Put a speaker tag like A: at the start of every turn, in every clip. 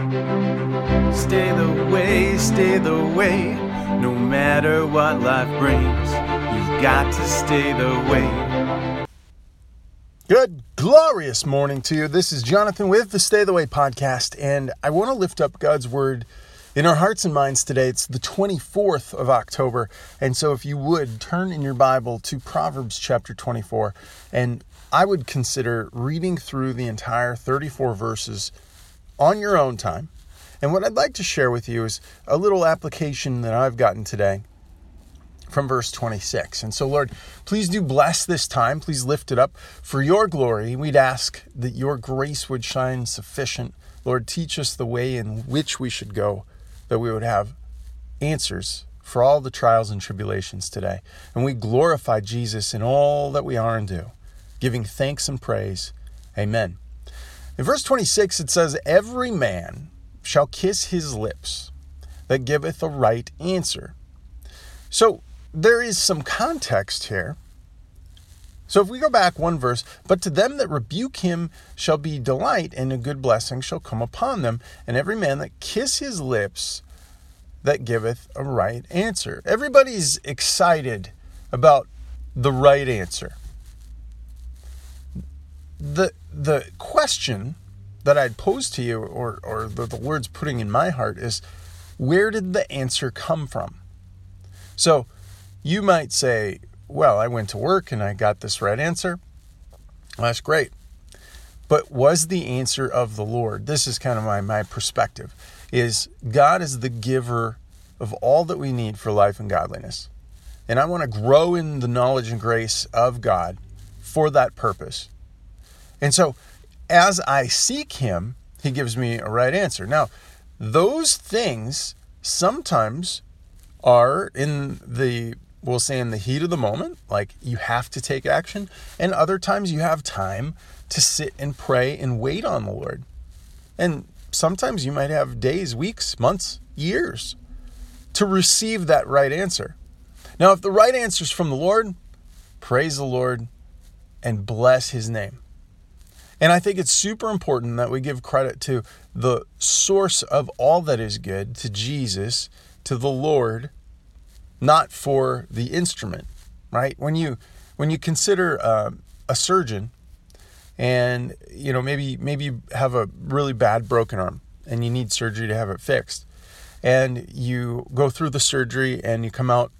A: Stay the way, stay the way. No matter what life brings, you've got to stay the way.
B: Good, glorious morning to you. This is Jonathan with the Stay the Way podcast, and I want to lift up God's word in our hearts and minds today. It's the 24th of October, and so if you would turn in your Bible to Proverbs chapter 24, and I would consider reading through the entire 34 verses on your own time. And what I'd like to share with you is a little application that I've gotten today from verse 26. And so, Lord, please do bless this time. Please lift it up for your glory. We'd ask that your grace would shine sufficient. Lord, teach us the way in which we should go, that we would have answers for all the trials and tribulations today. And we glorify Jesus in all that we are and do, giving thanks and praise. Amen. In verse 26, it says, Every man shall kiss his lips that giveth a right answer. So, there is some context here. So if we go back one verse, but to them that rebuke him shall be delight, and a good blessing shall come upon them, and every man that kiss his lips that giveth a right answer. Everybody's excited about the right answer. The the question that I'd pose to you, or or the, the words putting in my heart is, where did the answer come from? So you might say, Well, I went to work and I got this right answer. Well, that's great. But was the answer of the Lord? This is kind of my, my perspective is God is the giver of all that we need for life and godliness. And I want to grow in the knowledge and grace of God for that purpose. And so as I seek him, he gives me a right answer. Now, those things sometimes are in the we'll say in the heat of the moment, like you have to take action, and other times you have time to sit and pray and wait on the Lord. And sometimes you might have days, weeks, months, years to receive that right answer. Now, if the right answer is from the Lord, praise the Lord and bless his name. And I think it's super important that we give credit to the source of all that is good, to Jesus, to the Lord, not for the instrument, right? When you when you consider uh, a surgeon, and you know maybe maybe you have a really bad broken arm and you need surgery to have it fixed, and you go through the surgery and you come out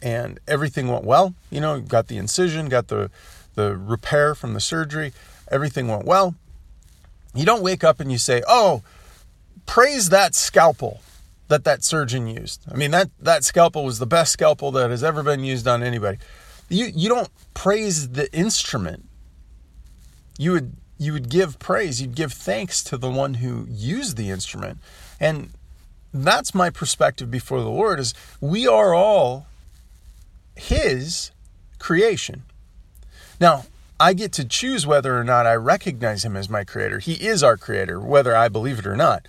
B: and everything went well. You know, got the incision, got the the repair from the surgery, everything went well. You don't wake up and you say, "Oh, praise that scalpel." that that surgeon used. I mean that that scalpel was the best scalpel that has ever been used on anybody. You you don't praise the instrument. You would you would give praise, you'd give thanks to the one who used the instrument. And that's my perspective before the Lord is we are all his creation. Now, I get to choose whether or not I recognize him as my creator. He is our creator, whether I believe it or not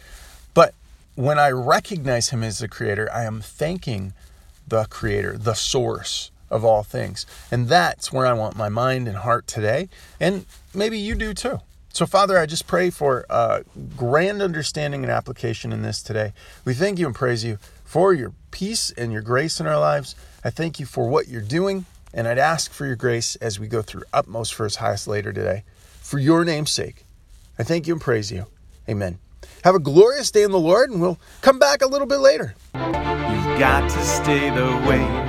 B: But when I recognize Him as the Creator, I am thanking the Creator, the source of all things. And that's where I want my mind and heart today. And maybe you do too. So, Father, I just pray for a grand understanding and application in this today. We thank you and praise you for your peace and your grace in our lives. I thank you for what you're doing. And I'd ask for your grace as we go through Utmost for His Highest later today. For your name's sake, I thank you and praise you. Amen. Have a glorious day in the Lord, and we'll come back a little bit later.
A: You've got to stay the way.